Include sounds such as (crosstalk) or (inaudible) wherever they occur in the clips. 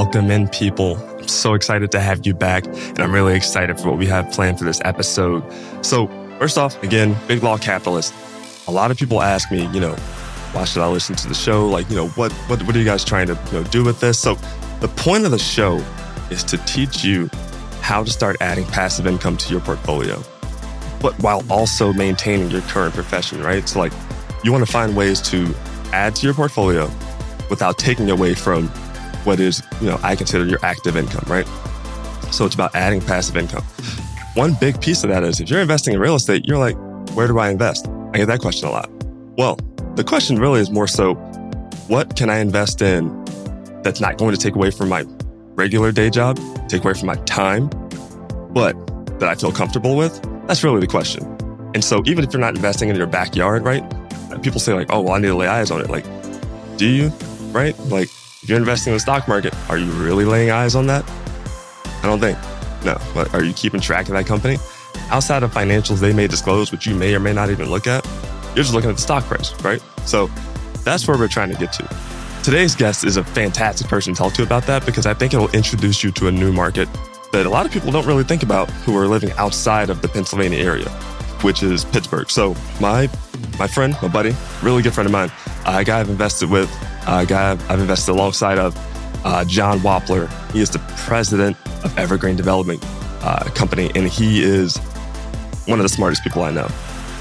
Welcome in, people. I'm so excited to have you back, and I'm really excited for what we have planned for this episode. So, first off, again, Big Law Capitalist. A lot of people ask me, you know, why should I listen to the show? Like, you know, what what what are you guys trying to you know do with this? So, the point of the show is to teach you how to start adding passive income to your portfolio, but while also maintaining your current profession, right? So, like, you want to find ways to add to your portfolio without taking away from what is, you know, I consider your active income, right? So it's about adding passive income. One big piece of that is if you're investing in real estate, you're like, where do I invest? I get that question a lot. Well, the question really is more so, what can I invest in that's not going to take away from my regular day job, take away from my time, but that I feel comfortable with? That's really the question. And so even if you're not investing in your backyard, right? People say like, oh, well, I need to lay eyes on it. Like, do you? Right? Like, if you're investing in the stock market, are you really laying eyes on that? I don't think. No. But are you keeping track of that company? Outside of financials they may disclose, which you may or may not even look at, you're just looking at the stock price, right? So that's where we're trying to get to. Today's guest is a fantastic person to talk to about that because I think it'll introduce you to a new market that a lot of people don't really think about who are living outside of the Pennsylvania area, which is Pittsburgh. So my my friend, my buddy, really good friend of mine, a guy I've invested with, a guy I've invested alongside of, uh, John Wappler. He is the president of Evergreen Development uh, Company, and he is one of the smartest people I know.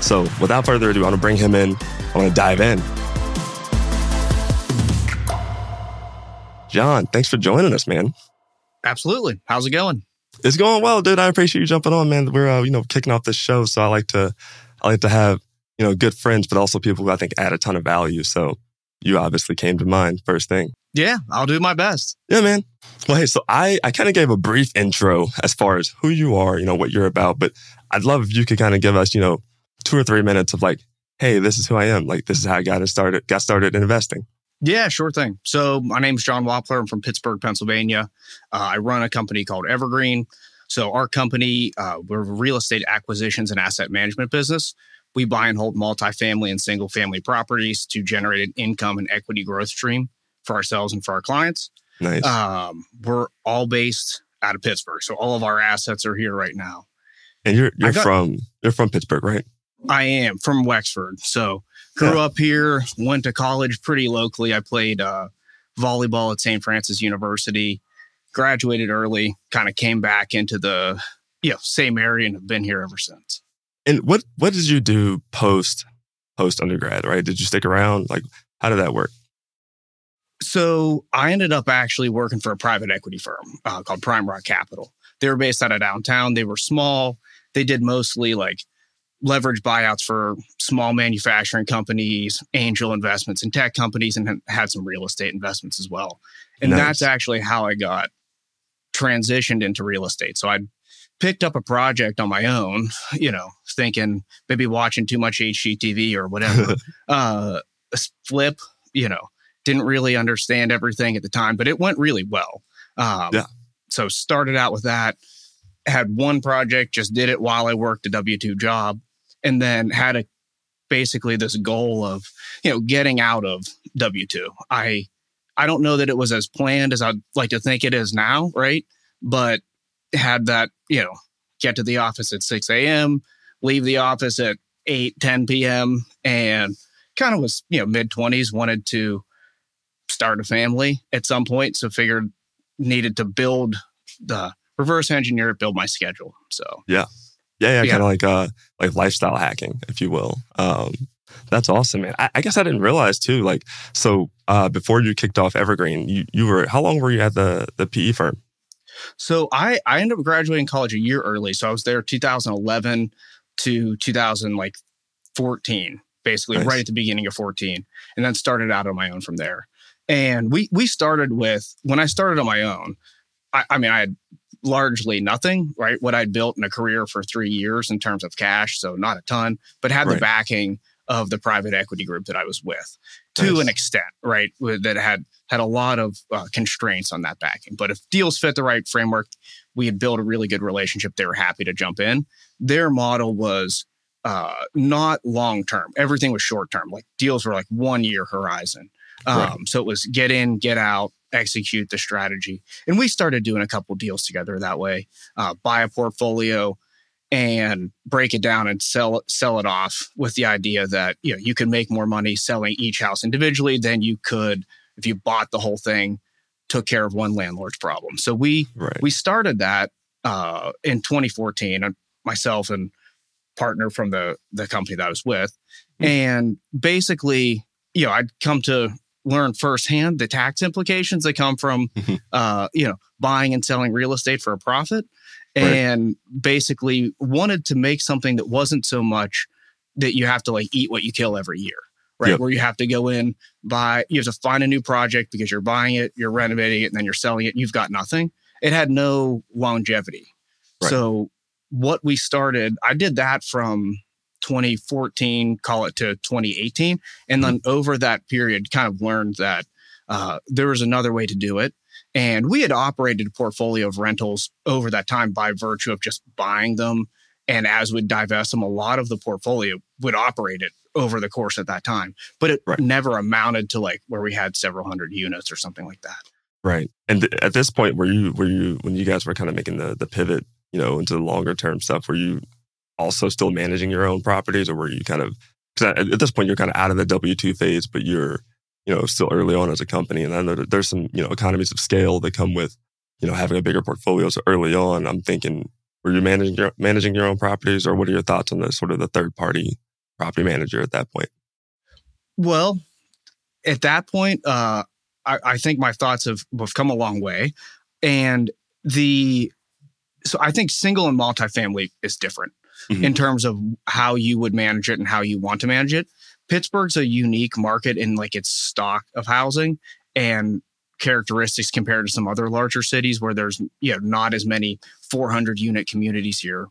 So without further ado, I want to bring him in. I want to dive in. John, thanks for joining us, man. Absolutely. How's it going? It's going well, dude. I appreciate you jumping on, man. We're uh, you know kicking off this show, so I like to I like to have you know good friends, but also people who I think add a ton of value. So you obviously came to mind first thing. Yeah, I'll do my best. Yeah, man. Well, hey, so I I kind of gave a brief intro as far as who you are, you know what you're about, but I'd love if you could kind of give us you know two or three minutes of like, hey, this is who I am. Like this is how I got started got started in investing. Yeah, sure thing. So my name is John Wappler. I'm from Pittsburgh, Pennsylvania. Uh, I run a company called Evergreen. So our company, uh, we're a real estate acquisitions and asset management business. We buy and hold multifamily and single family properties to generate an income and equity growth stream for ourselves and for our clients. Nice. Um, we're all based out of Pittsburgh. So all of our assets are here right now. and you're you're got- from you're from Pittsburgh, right? I am from Wexford. So grew Yeah. up here, went to college pretty locally. I played uh, volleyball at St. Francis University, graduated early, kind of came back into the you know, same area and have been here ever since. And what what did you do post post undergrad? Right? Did you stick around? Like, how did that work? So I ended up actually working for a private equity firm uh, called Prime Rock Capital. They were based out of downtown. They were small. They did mostly like leverage buyouts for small manufacturing companies, angel investments in tech companies, and had- some real estate investments as well. And Nice. that's actually how I got transitioned into real estate. So I picked up a project on my own, you know, thinking maybe watching too much HGTV or whatever. (laughs) uh, flip, you know, didn't really understand everything at the time, but it went really well. Um, Yeah. So started out with that, had one project, just did it while I worked a W two job, and then had a basically this goal of you know getting out of W two. I I don't know that it was as planned as I'd like to think it is now, right? But had that you know get to the office at six a.m., leave the office at 8, 10 p.m. and kind of was, you know, mid 20s, wanted to start a family at some point. So figured needed to build the reverse engineer, build my schedule. So Yeah, yeah, Yeah. kind of like uh like lifestyle hacking, if you will. Um, that's awesome, man. I, I guess I didn't realize too. Like, so uh, before you kicked off Evergreen, you you were how long were you at the the PE firm? So I I ended up graduating college a year early. So I was there 2011 to 2014, basically Nice. right at the beginning of 14, and then started out on my own from there. And we we started with when I started on my own. I, I mean, I had largely nothing, right? What I'd built in a career for three years in terms of cash, so not a ton, but had Right. the backing of the private equity group that I was with to an extent, right? That had had a lot of uh, constraints on that backing. But if deals fit the right framework, we had built a really good relationship. They were happy to jump in. Their model was uh, not long term. Everything was short term. Like deals were like one year horizon. Um, Right. So it was get in, get out, execute the strategy. And we started doing a couple deals together that way. Uh, buy a portfolio and break it down and sell it sell it off with the idea that you know you can make more money selling each house individually than you could if you bought the whole thing took care of one landlord's problem so we Right. we started that uh, in 2014 uh, myself and partner from the the company that i was with Mhm. and basically you know i'd come to learn firsthand the tax implications that come from (laughs) Mhm. uh, you know buying and selling real estate for a profit Right. and basically wanted to make something that wasn't so much that you have to like eat what you kill every year right? Yep. where you have to go in buy you have to find a new project because you're buying it you're renovating it and then you're selling it. You've got nothing. It had no longevity. Right. so what we started i did that from 2014 call it to 2018 and then over that period kind of learned that uh, there was another way to do it. And we had operated a portfolio of rentals over that time by virtue of just buying them. And as we'd divest them a lot of the portfolio would operate it over the course at that time but it Right. never amounted to like where we had several hundred units or something like that Right. And th- at this point, were you were you when you guys were kind of making the the pivot, you know, into the longer term stuff? Were you also still managing your own properties, or were you kind of because at, at this point you're kind of out of the W two phase, but you're you know still early on as a company, and I know that there's some you know economies of scale that come with you know having a bigger portfolio. So early on, I'm thinking, were you managing your managing your own properties, or what are your thoughts on the sort of the third party property manager at that point? Well, at that point, uh, I, I think my thoughts have, have come a long way. And the, so I think single and multifamily is different Mhm. in terms of how you would manage it and how you want to manage it. Pittsburgh's a unique market in like its stock of housing and characteristics compared to some other larger cities where there's you know not as many 400 unit communities here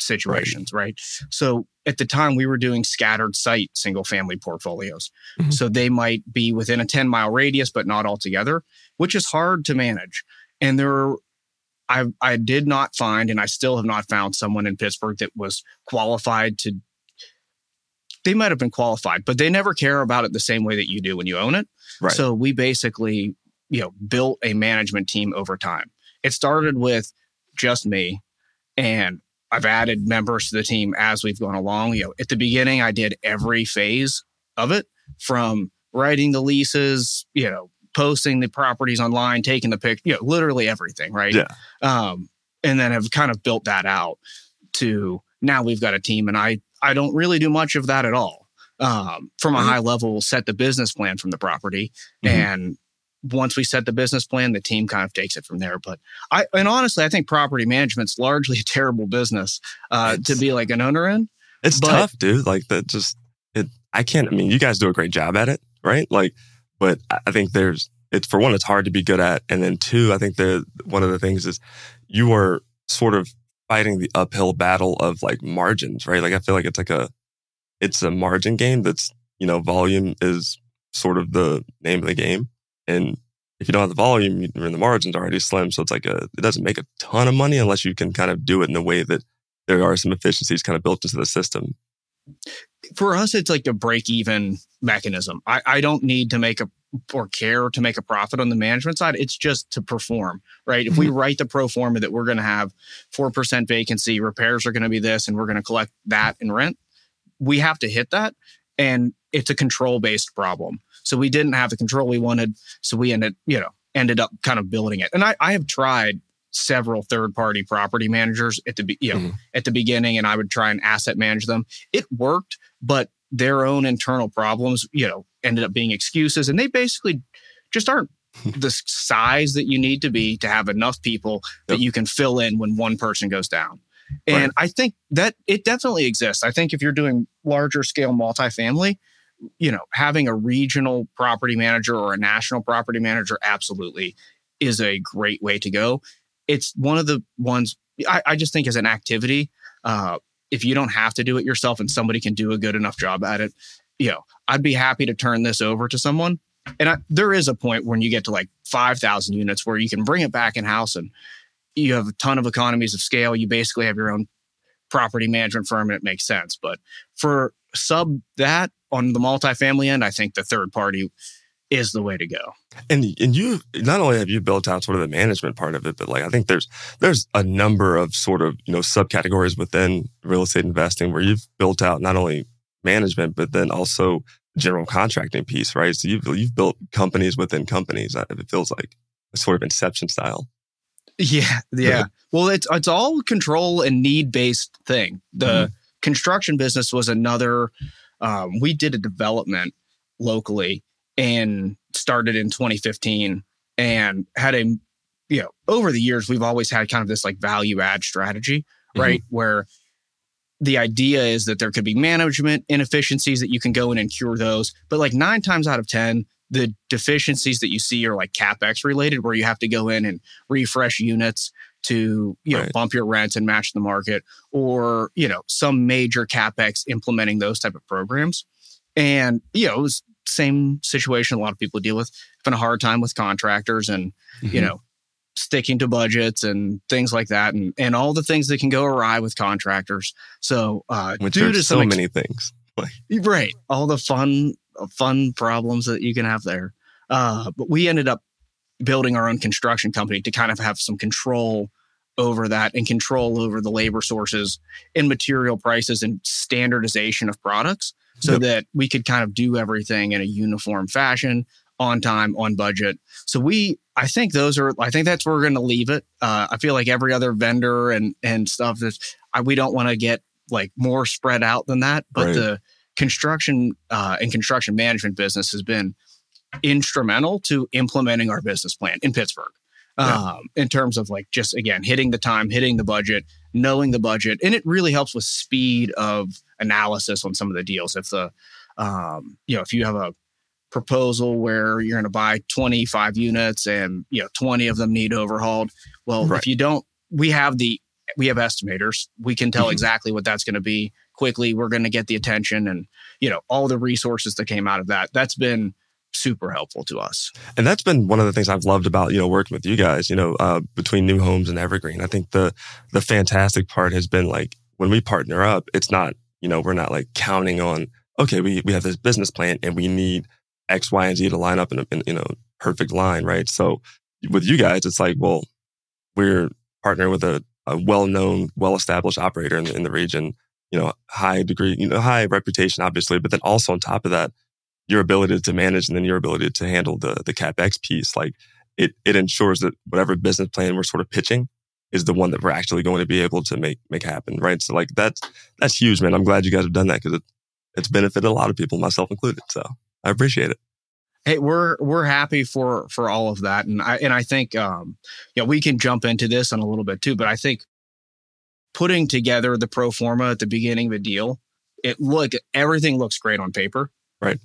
situations right. so at the time we were doing scattered site single family portfolios Mhm. so they might be within a 10 mile radius but not all together which is hard to manage and there are I, I did not find, and I still have not found someone in Pittsburgh that was qualified to. They might have been qualified, but they never care about it the same way that you do when you own it. Right. So we basically, you know, built a management team over time. It started with just me, and I've added members to the team as we've gone along. You know, at the beginning, I did every phase of it from writing the leases, you know, posting the properties online, taking the pic, you know, literally everything, right? Yeah. Um, and then have kind of built that out to now we've got a team, and I I don't really do much of that at all. Um, from a Mhm. high level, we'll set the business plan from the property, Mhm. and once we set the business plan, the team kind of takes it from there. But I and honestly, I think property management's largely (laughs) a terrible business uh, to be like an owner in. It's But- tough, dude. Like that just it I can't I mean, you guys do a great job at it, right? Like but I think there's it's for one, it's hard to be good at. And then two, I think the one of the things is you are sort of fighting the uphill battle of like margins, right? Like I feel like it's like a it's a margin game that's, you know, volume is sort of the name of the game. And if you don't have the volume, you- and the margins are already slim. So it's like a it doesn't make a ton of money unless you can kind of do it in a way that there are some efficiencies kind of built into the system. For us, it's like a break even mechanism. I, I don't need to make a or care to make a profit on the management side. It's just to perform, right? If we mm-hmm. write the pro forma that we're going to have 4% vacancy, repairs are going to be this, and we're going to collect that in rent, we have to hit that. And it's a control based problem. So we didn't have the control we wanted. So we ended, you know, ended up kind of building it. And I, I have tried several third party property managers at the, you know, Mhm. at the beginning, and I would try and asset manage them. It worked, but their own internal problems, you know, ended up being excuses. And they basically just aren't (laughs) the size that you need to be to have enough people that Yep. you can fill in when one person goes down. And Right. I think that it definitely exists. I think if you're doing larger scale multifamily, you know, having a regional property manager or a national property manager absolutely is a great way to go. It's one of the ones I, I just think as an activity, uh, if you don't have to do it yourself and somebody can do a good enough job at it, you know, I'd be happy to turn this over to someone. And I, there is a point when you get to like 5,000 units where you can bring it back in house and you have a ton of economies of scale. You basically have your own property management firm and it makes sense. But for sub that on the multifamily end, I think the third party is the way to go. And and you not only have you built out sort of the management part of it, but like I think there's there's a number of sort of you know subcategories within real estate investing where you've built out not only management but then also general contracting piece, right? So you've you've built companies within companies. Uh, it feels like a sort of inception style. Yeah, yeah. well, it's it's all control and need based thing. The mm-hmm. construction business was another. Um, we did a development locally and started in 2015 and had a you know over the years we've always had kind of this like value add strategy mm-hmm. right mm-hmm. where the idea is that there could be management inefficiencies that you can go in and cure those but like nine times out of ten the deficiencies that you see are like capex related where you have to go in and refresh units to you know right. bump your rents and match the market or you know some major capex implementing those type of programs. And you know it was same situation a lot of people deal with having a hard time with contractors and mm-hmm. you know sticking to budgets and things like that and and all the things that can go awry with contractors. So uh Which due to so ex- many things. Right. All the fun fun problems that you can have there. Uh but we ended up building our own construction company to kind of have some control over that and control over the labor sources and material prices and standardization of products so yep. that we could kind of do everything in a uniform fashion on time on budget so we i think those are i think that's where we're going to leave it uh, i feel like every other vendor and and stuff that we don't want to get like more spread out than that but right. the construction uh, and construction management business has been instrumental to implementing our business plan in pittsburgh yeah. um, in terms of like just again hitting the time hitting the budget knowing the budget and it really helps with speed of analysis on some of the deals if the um, you know if you have a proposal where you're going to buy 25 units and you know 20 of them need overhauled well right. if you don't we have the we have estimators we can tell mm-hmm. exactly what that's going to be quickly we're going to get the attention and you know all the resources that came out of that that's been super helpful to us. And that's been one of the things I've loved about you know working with you guys. You know, uh, between New Homes and Evergreen, I think the the fantastic part has been like when we partner up, it's not you know we're not like counting on okay we we have this business plan and we need X, Y, and Z to line up in a in, you know perfect line, right? So with you guys, it's like well we're partnering with a, a well known, well established operator in the, in the region. You know, high degree, you know, high reputation, obviously, but then also on top of that, your ability to manage and then your ability to handle the the capex piece, like it it ensures that whatever business plan we're sort of pitching is the one that we're actually going to be able to make make happen, right? So like that's that's huge, man. I'm glad you guys have done that because it, it's benefited a lot of people, myself included. So I appreciate it. Hey, we're we're happy for for all of that, and I and I think um, yeah, we can jump into this in a little bit too. But I think putting together the pro forma at the beginning of a deal, it look everything looks great on paper, right?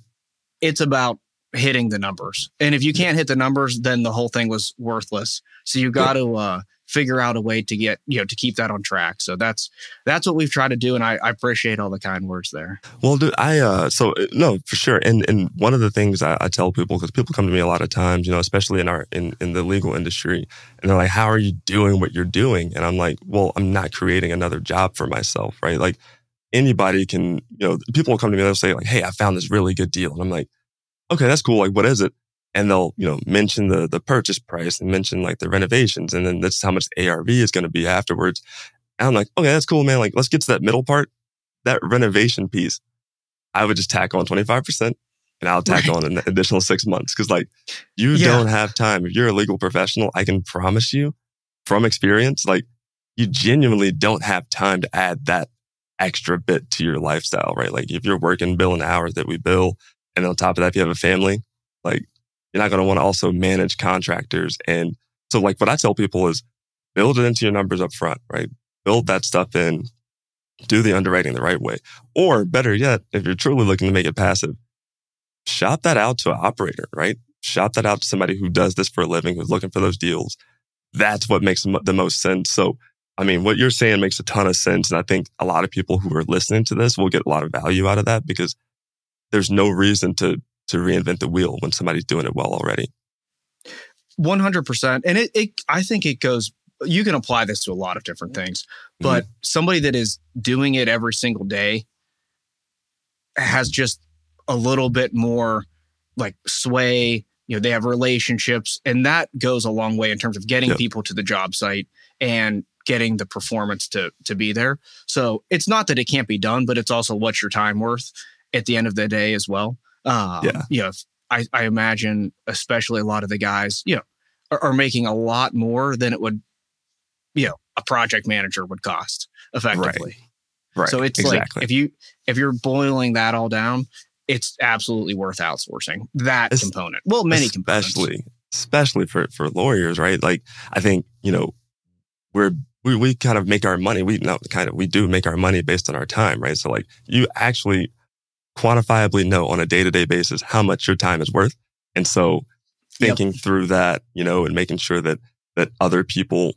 It's about hitting the numbers. And if you can't hit the numbers, then the whole thing was worthless. So you got to uh, figure out a way to get you know to keep that on track. So that's that's what we've tried to do, and I, I appreciate all the kind words there. Well, dude, I uh, so uh, no for sure. And and one of the things I, I tell people because people come to me a lot of times, you know, especially in our in in the legal industry, and they're like, "How are you doing what you're doing?" And I'm like, "Well, I'm not creating another job for myself, right? Like." Anybody can, you know, people will come to me, and they'll say, like, hey, I found this really good deal. And I'm like, okay, that's cool. Like, what is it? And they'll, you know, mention the the purchase price and mention like the renovations, and then that's how much ARV is going to be afterwards. And I'm like, okay, that's cool, man. Like, let's get to that middle part, that renovation piece. I would just tack on 25% and I'll tack right. on an additional six months. Cause like you yeah. don't have time. If you're a legal professional, I can promise you from experience, like you genuinely don't have time to add that extra bit to your lifestyle, right? Like if you're working billing hours that we bill, and on top of that, if you have a family, like you're not going to want to also manage contractors. And so like what I tell people is build it into your numbers up front, right? Build that stuff in, do the underwriting the right way. Or better yet, if you're truly looking to make it passive, shop that out to an operator, right? Shop that out to somebody who does this for a living, who's looking for those deals. That's what makes the most sense. So, I mean, what you're saying makes a ton of sense. And I think a lot of people who are listening to this will get a lot of value out of that because there's no reason to to reinvent the wheel when somebody's doing it well already. 100%. And it, it I think it goes you can apply this to a lot of different things, but mm-hmm. somebody that is doing it every single day has just a little bit more like sway you know they have relationships and that goes a long way in terms of getting Yep. people to the job site and getting the performance to to be there so it's not that it can't be done but it's also what's your time worth at the end of the day as well um, Yeah. you know if- I, I imagine especially a lot of the guys you know are, are making a lot more than it would you know a project manager would cost effectively Right. so it's exactly. like if you if you're boiling that all down, it's absolutely worth outsourcing that component. Well, many components. especially especially for for lawyers, right? Like I think you know we're we we kind of make our money. We not kind of we do make our money based on our time, right? So like you actually quantifiably know on a day to day basis how much your time is worth, and so Yep. thinking through that, you know, and making sure that that other people,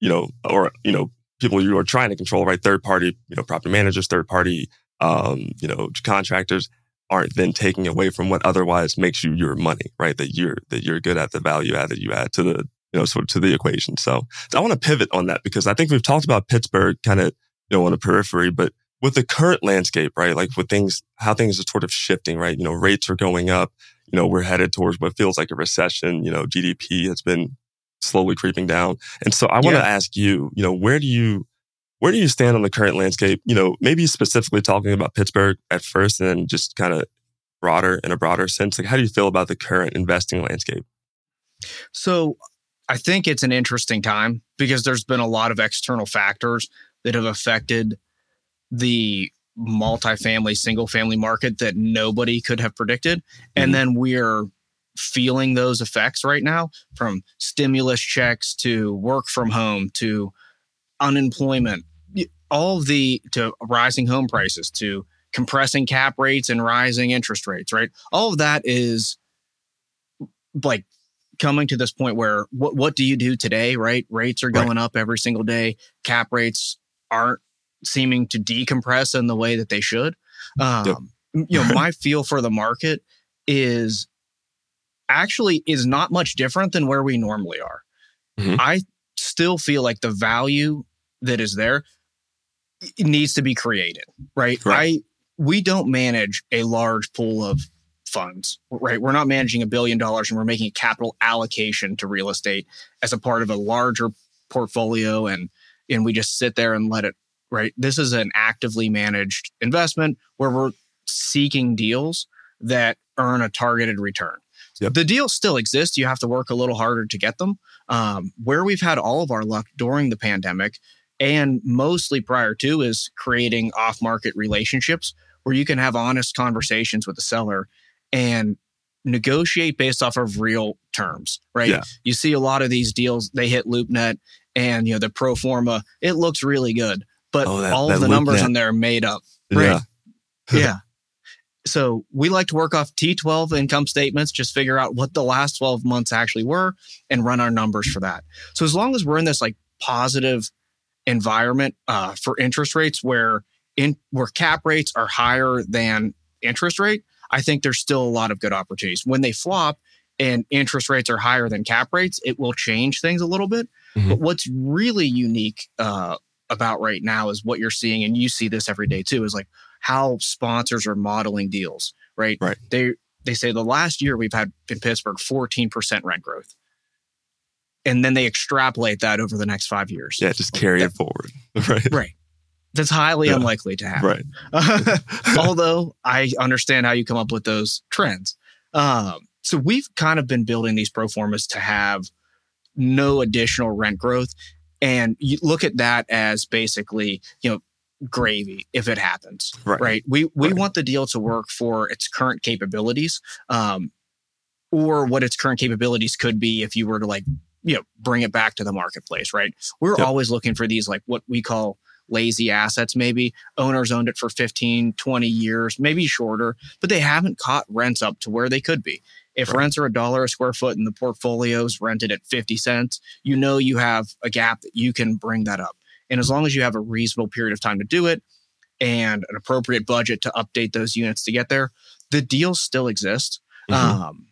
you know, or you know, people you are trying to control, right? Third party, you know, property managers, third party, um, you know, contractors aren't then taking away from what otherwise makes you your money, right? That you're that you're good at the value add that you add to the you know sort of to the equation. So I want to pivot on that because I think we've talked about Pittsburgh kind of you know on the periphery, but with the current landscape, right? Like with things how things are sort of shifting, right? You know, rates are going up. You know, we're headed towards what feels like a recession. You know, GDP has been slowly creeping down, and so I want to Yeah. ask you, you know, where do you where do you stand on the current landscape? You know, maybe specifically talking about Pittsburgh at first, and then just kind of broader in a broader sense. Like, how do you feel about the current investing landscape? So I think it's an interesting time because there's been a lot of external factors that have affected the multifamily, single family market that nobody could have predicted. And mm-hmm. then we're feeling those effects right now from stimulus checks to work from home to unemployment, all of the to rising home prices to compressing cap rates and rising interest rates, right? All of that is like coming to this point where what what do you do today, right? Rates are Right. going up every single day. Cap rates aren't seeming to decompress in the way that they should. Um, You know, my feel for the market is actually is not much different than where we normally are. Mhm. I still feel like the value that is there needs to be created, right? Right. I we don't manage a large pool of funds, right? We're not managing a billion dollars and we're making a capital allocation to real estate as a part of a larger portfolio and and we just sit there and let it right this is an actively managed investment where we're seeking deals that earn a targeted return Yep. the deals still exist you have to work a little harder to get them um, where we've had all of our luck during the pandemic and mostly prior to is creating off market relationships where you can have honest conversations with the seller and negotiate based off of real terms, right? Yeah. You see a lot of these deals, they hit LoopNet and you know the pro forma, it looks really good, but Oh, that- all that of the numbers LoopNet. in there are made up. Right. (laughs) yeah. So we like to work off T12 income statements, just figure out what the last 12 months actually were and run our numbers for that. So as long as we're in this like positive environment uh, for interest rates where in where cap rates are higher than interest rate, I think there's still a lot of good opportunities. When they flop and interest rates are higher than cap rates, it will change things a little bit. Mhm. But what's really unique uh, about right now is what you're seeing, and you see this every day too, is like how sponsors are modeling deals, right? Right. They they say the last year we've had in Pittsburgh 14% rent growth. And then they extrapolate that over the next five years. Yeah, just carry it forward. (laughs) Right. Right. That's highly Yeah. unlikely to happen. Right. (laughs) Although I understand how you come up with those trends. Um, so we've kind of been building these pro formas to have no additional rent growth. And you look at that as basically, you know, gravy if it happens. Right. Right. We we Right. want the deal to work for its current capabilities. Um, or what its current capabilities could be if you were to like, you know, bring it back to the marketplace, right? We're Yep. always looking for these like what we call lazy assets maybe owners owned it for 15 20 years maybe shorter but they haven't caught rents up to where they could be if Right. rents are a dollar a square foot and the portfolio's rented at 50 cents you know you have a gap that you can bring that up and as long as you have a reasonable period of time to do it and an appropriate budget to update those units to get there the deals still exist Mhm. um,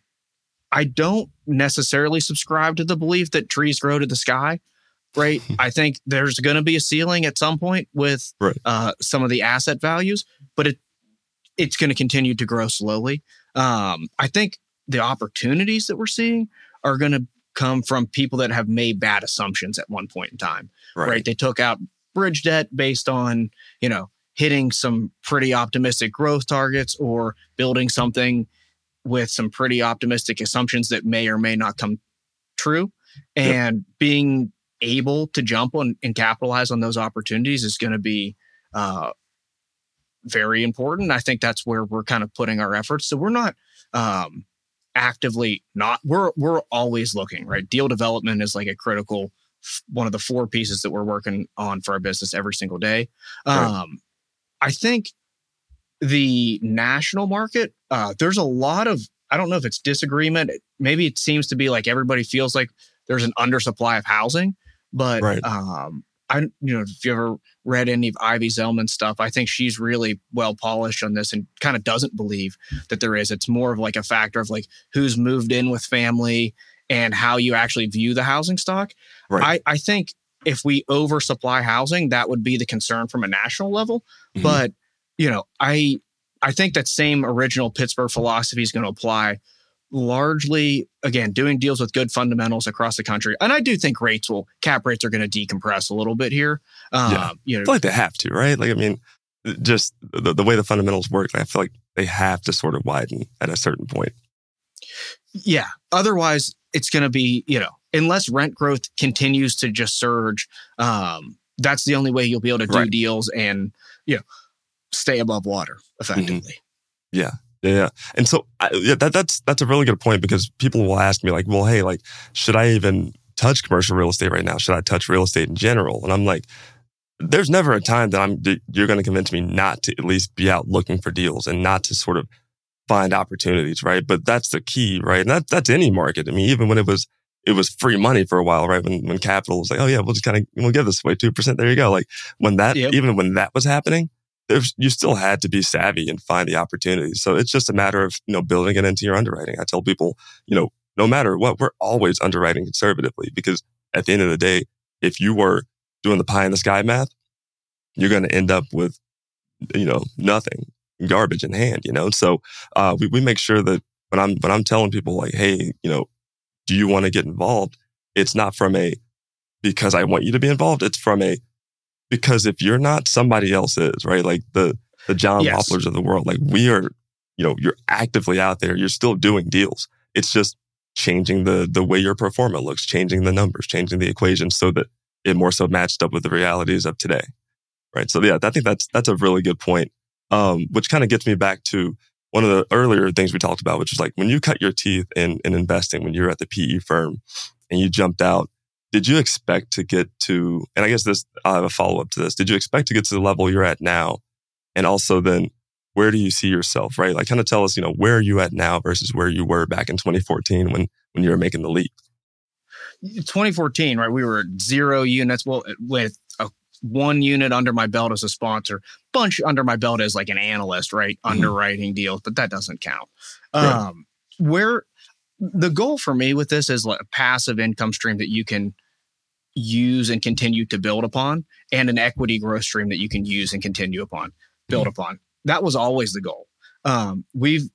I don't necessarily subscribe to the belief that trees grow to the sky. Right. (laughs) I think there's going to be a ceiling at some point with Right. uh, some of the asset values, but it it's going to continue to grow slowly. Um, I think the opportunities that we're seeing are going to come from people that have made bad assumptions at one point in time. Right. right. They took out bridge debt based on, you know, hitting some pretty optimistic growth targets or building something with some pretty optimistic assumptions that may or may not come true. And yep. being able to jump on and capitalize on those opportunities is going to be uh, very important. I think that's where we're kind of putting our efforts. So we're not um, actively not we're we're always looking right. Deal development is like a critical one of the four pieces that we're working on for our business every single day. Um, right. I think the national market, uh, there's a lot of I don't know if it's disagreement. Maybe it seems to be like everybody feels like there's an undersupply of housing, but right. um, I, you know, if you ever read any of Ivy Zelman stuff, I think she's really well polished on this and kind of doesn't believe that there is. It's more of like a factor of like who's moved in with family and how you actually view the housing stock. Right. I, I think if we oversupply housing, that would be the concern from a national level. Mm-hmm. But, you know, I I think that same original Pittsburgh philosophy is going to apply largely again doing deals with good fundamentals across the country. And i do think rates will cap rates are going to decompress a little bit here. Um, yeah. you know I feel like they have to right? Like i mean just the, the way the fundamentals work i feel like they have to sort of widen at a certain point. Yeah. Otherwise it's going to be you know unless rent growth continues to just surge um, that's the only way you'll be able to do right. deals and you know stay above water effectively. Mm-hmm. yeah yeah, and so I, yeah, that, that's that's a really good point because people will ask me like, well, hey, like, should I even touch commercial real estate right now? Should I touch real estate in general? And I'm like, there's never a time that I'm you're going to convince me not to at least be out looking for deals and not to sort of find opportunities, right? But that's the key, right? And that, that's any market. I mean, even when it was it was free money for a while, right? When when capital was like, oh yeah, we'll just kind of we'll give this away two percent. There you go. Like when that yep. even when that was happening, you still had to be savvy and find the opportunities. So it's just a matter of, you know, building it into your underwriting. I tell people, you know, no matter what, we're always underwriting conservatively because at the end of the day, if you were doing the pie in the sky math, you're going to end up with, you know, nothing, garbage in hand, you know? So, uh, we, we make sure that when I'm, when I'm telling people like, Hey, you know, do you want to get involved? It's not from a, because I want you to be involved. It's from a, because if you're not, somebody else is, right? Like the, the John yes. Wapplers of the world, like we are, you know, you're actively out there. You're still doing deals. It's just changing the, the way your performance looks, changing the numbers, changing the equation so that it more so matched up with the realities of today. Right. So yeah, I think that's, that's a really good point. Um, which kind of gets me back to one of the earlier things we talked about, which is like when you cut your teeth in, in investing, when you're at the PE firm and you jumped out did you expect to get to, and I guess this, I'll have a follow up to this. Did you expect to get to the level you're at now? And also then where do you see yourself, right? Like kind of tell us, you know, where are you at now versus where you were back in 2014 when, when you were making the leap? 2014, right? We were zero units. Well, with a one unit under my belt as a sponsor, bunch under my belt as like an analyst, right? Mm-hmm. Underwriting deals, but that doesn't count. Right. Um, where the goal for me with this is like a passive income stream that you can use and continue to build upon, and an equity growth stream that you can use and continue upon, build mm-hmm. upon. That was always the goal. Um, we've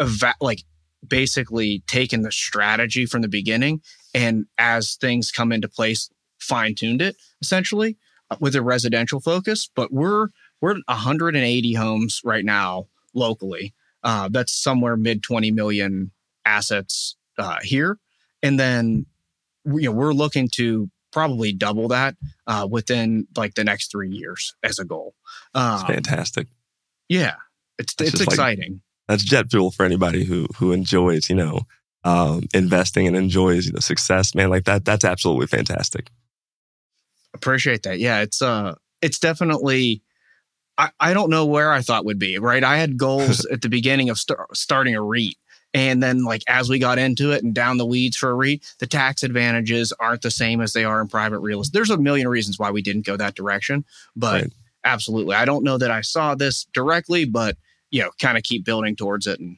eva- like basically taken the strategy from the beginning, and as things come into place, fine tuned it essentially uh, with a residential focus. But we're we're 180 homes right now locally. Uh, that's somewhere mid 20 million assets uh, here, and then you know we're looking to probably double that uh, within like the next three years as a goal. Um, it's fantastic. Yeah, it's it's, it's exciting. Like, that's jet fuel for anybody who who enjoys you know um, investing and enjoys you know success. Man, like that that's absolutely fantastic. Appreciate that. Yeah, it's uh, it's definitely. I, I don't know where I thought would be right. I had goals (laughs) at the beginning of starting a REIT, and then, like, as we got into it and down the weeds for a REIT, the tax advantages aren't the same as they are in private real estate. There's a million reasons why we didn't go that direction, but right. absolutely. I don't know that I saw this directly, but, you know, kind of keep building towards it and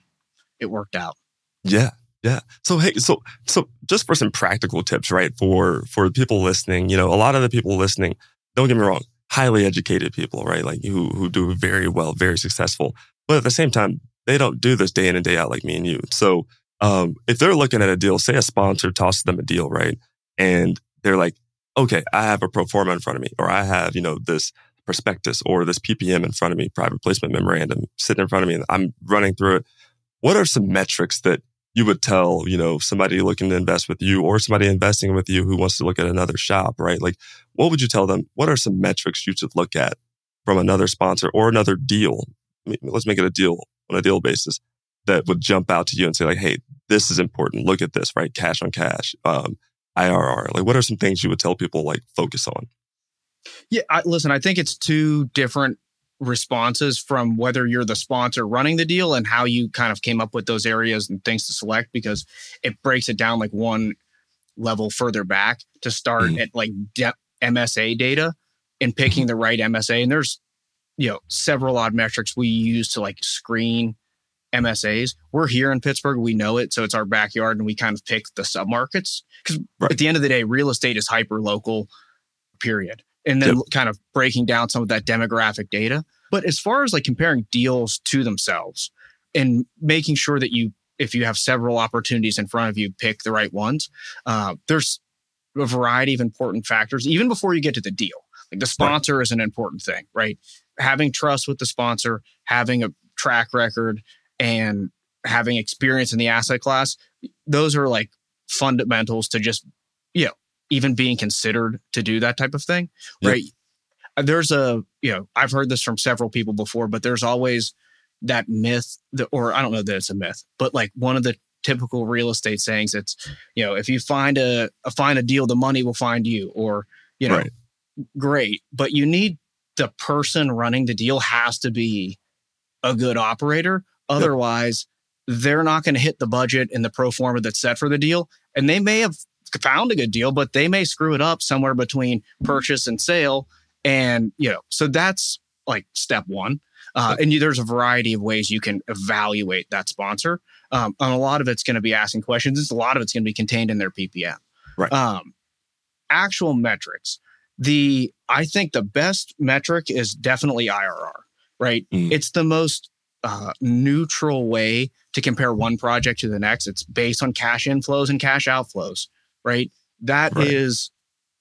it worked out. Yeah. Yeah. So hey, so so just for some practical tips, right? For for people listening, you know, a lot of the people listening, don't get me wrong, highly educated people, right? Like who who do very well, very successful. But at the same time, they don't do this day in and day out like me and you. So um, if they're looking at a deal, say a sponsor tosses them a deal, right? And they're like, okay, I have a pro forma in front of me, or I have, you know, this prospectus or this PPM in front of me, private placement memorandum sitting in front of me, and I'm running through it. What are some metrics that you would tell, you know, somebody looking to invest with you or somebody investing with you who wants to look at another shop, right? Like, what would you tell them? What are some metrics you should look at from another sponsor or another deal? let's make it a deal on a deal basis that would jump out to you and say like, Hey, this is important. Look at this, right? Cash on cash, um, IRR. Like, what are some things you would tell people like focus on? Yeah, I, listen, I think it's two different responses from whether you're the sponsor running the deal and how you kind of came up with those areas and things to select because it breaks it down like one level further back to start mm. at like de- MSA data and picking mm-hmm. the right MSA. And there's, you know, several odd metrics we use to like screen MSAs. We're here in Pittsburgh. We know it. So it's our backyard and we kind of pick the submarkets because right. at the end of the day, real estate is hyper local, period and then yep. kind of breaking down some of that demographic data. But as far as like comparing deals to themselves and making sure that you, if you have several opportunities in front of you, pick the right ones, uh, there's a variety of important factors, even before you get to the deal. Like the sponsor right. is an important thing, right? Having trust with the sponsor, having a track record, and having experience in the asset class, those are like fundamentals to just, you know, even being considered to do that type of thing, right? There's a, you know, I've heard this from several people before, but there's always that myth that, or I don't know that it's a myth, but like one of the typical real estate sayings, it's, you know, if you find a, a find a deal, the money will find you, or, you know, right. great, but you need the person running the deal has to be a good operator. Otherwise, yep. they're not going to hit the budget and the pro forma that's set for the deal. And they may have found a good deal, but they may screw it up somewhere between purchase and sale. And, you know, so that's like step one. Uh, and you, there's a variety of ways you can evaluate that sponsor. Um, and a lot of it's going to be asking questions. A lot of it's going to be contained in their PPM. Right. Um, actual metrics. The I think the best metric is definitely IRR. Right. Mm. It's the most uh, neutral way to compare one project to the next. It's based on cash inflows and cash outflows right? That right. is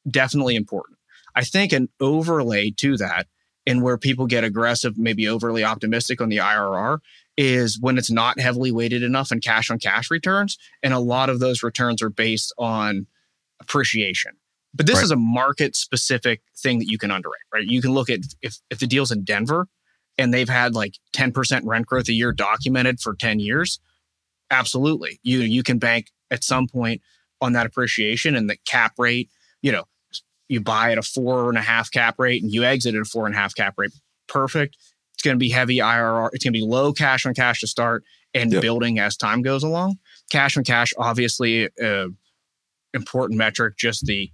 definitely important. I think an overlay to that and where people get aggressive, maybe overly optimistic on the IRR is when it's not heavily weighted enough in cash on cash returns. And a lot of those returns are based on appreciation. But this right. is a market specific thing that you can underwrite, right? You can look at if, if the deal's in Denver and they've had like 10% rent growth a year documented for 10 years, absolutely. You you can bank at some point on that appreciation and the cap rate, you know, you buy at a four and a half cap rate and you exit at a four and a half cap rate. Perfect. It's going to be heavy IRR. It's going to be low cash on cash to start and yep. building as time goes along. Cash on cash, obviously, uh, important metric. Just the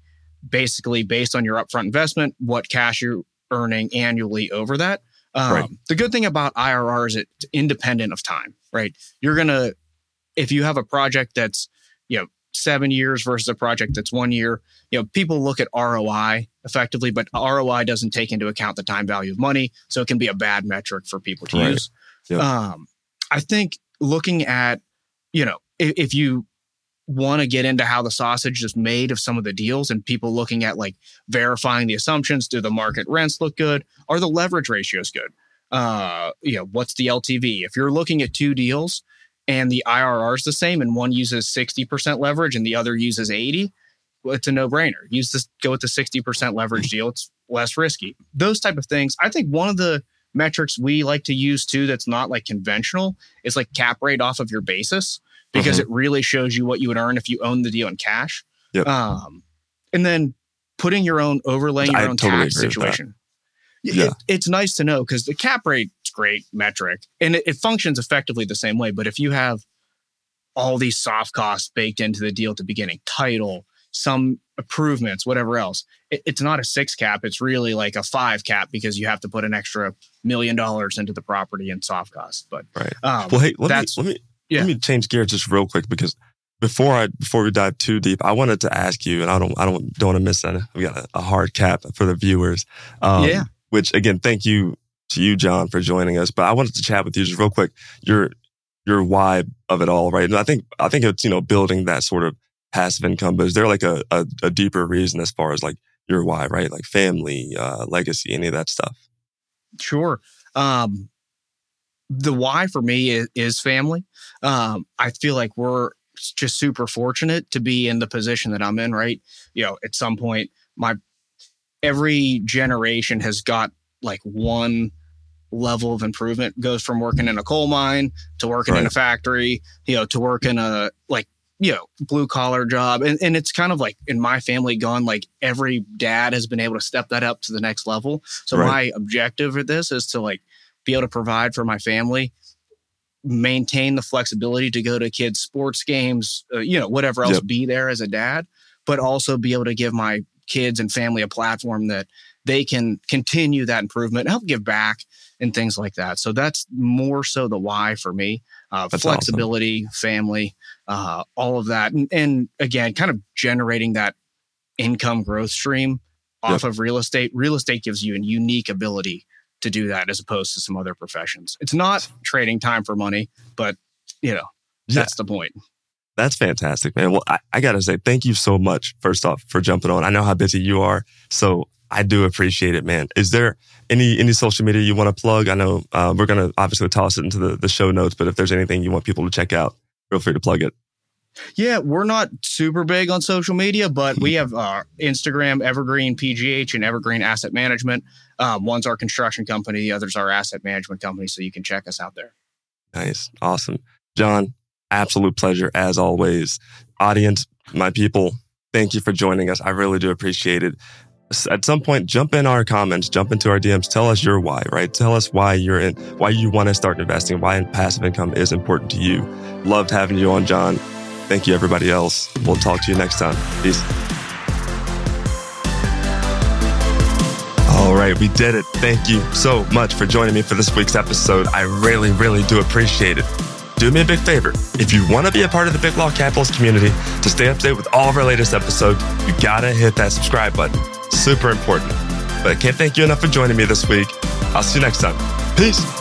basically based on your upfront investment, what cash you're earning annually over that. Um, right. The good thing about IRR is it's independent of time, right? You're gonna if you have a project that's you know seven years versus a project that's one year. You know, people look at ROI effectively, but ROI doesn't take into account the time value of money. So it can be a bad metric for people to right. use. Yep. Um, I think looking at, you know, if, if you want to get into how the sausage is made of some of the deals and people looking at like verifying the assumptions, do the market rents look good? Are the leverage ratios good? Uh, you know, what's the LTV? If you're looking at two deals, and the IRR is the same, and one uses 60% leverage and the other uses 80, well, it's a no-brainer. Use this, go with the 60% leverage deal. It's less risky. Those type of things. I think one of the metrics we like to use too that's not like conventional is like cap rate off of your basis because mm-hmm. it really shows you what you would earn if you own the deal in cash. Yep. Um, and then putting your own overlaying your I own totally tax situation. Yeah. It, it's nice to know because the cap rate is great metric and it, it functions effectively the same way. But if you have all these soft costs baked into the deal at the beginning, title, some improvements, whatever else. It, it's not a six cap. It's really like a five cap because you have to put an extra million dollars into the property and soft costs. But right. Um, well, hey, let me let me yeah. let me change gears just real quick because before I before we dive too deep, I wanted to ask you, and I don't I don't don't want to miss that. We got a, a hard cap for the viewers. Um, yeah. Which again, thank you to you, John, for joining us. But I wanted to chat with you just real quick. Your your why of it all, right? And I think I think it's you know building that sort of passive income. But is there like a a, a deeper reason as far as like your why, right? Like family, uh, legacy, any of that stuff? Sure. Um, the why for me is, is family. Um, I feel like we're just super fortunate to be in the position that I'm in, right? You know, at some point, my every generation has got like one level of improvement goes from working in a coal mine to working right. in a factory, you know, to work in a like, you know, blue collar job. And, and it's kind of like in my family gone, like every dad has been able to step that up to the next level. So right. my objective for this is to like be able to provide for my family, maintain the flexibility to go to kids' sports games, uh, you know, whatever else, yep. be there as a dad, but also be able to give my kids and family a platform that they can continue that improvement, help give back, and things like that. So that's more so the why for me. Uh, flexibility, awesome. family, uh, all of that, and, and, again, kind of generating that income growth stream off yep. of real estate. Real estate gives you a unique ability to do that as opposed to some other professions. It's not trading time for money, but you know, that's yeah. the point. That's fantastic, man. Well, I, I got to say, thank you so much, first off, for jumping on. I know how busy you are. So I do appreciate it, man. Is there any any social media you want to plug? I know uh, we're going to obviously toss it into the, the show notes, but if there's anything you want people to check out, feel free to plug it. Yeah, we're not super big on social media, but we have uh, Instagram, Evergreen PGH, and Evergreen Asset Management. Um, one's our construction company, the other's our asset management company. So you can check us out there. Nice. Awesome. John, absolute pleasure as always. Audience, my people, thank you for joining us. I really do appreciate it. At some point, jump in our comments, jump into our DMs, tell us your why, right? Tell us why you're in, why you want to start investing, why passive income is important to you. Loved having you on, John. Thank you, everybody else. We'll talk to you next time. Peace. All right, we did it. Thank you so much for joining me for this week's episode. I really, really do appreciate it. Do me a big favor. If you want to be a part of the Big Law Capitalist community to stay up to date with all of our latest episodes, you gotta hit that subscribe button. Super important. But I can't thank you enough for joining me this week. I'll see you next time. Peace.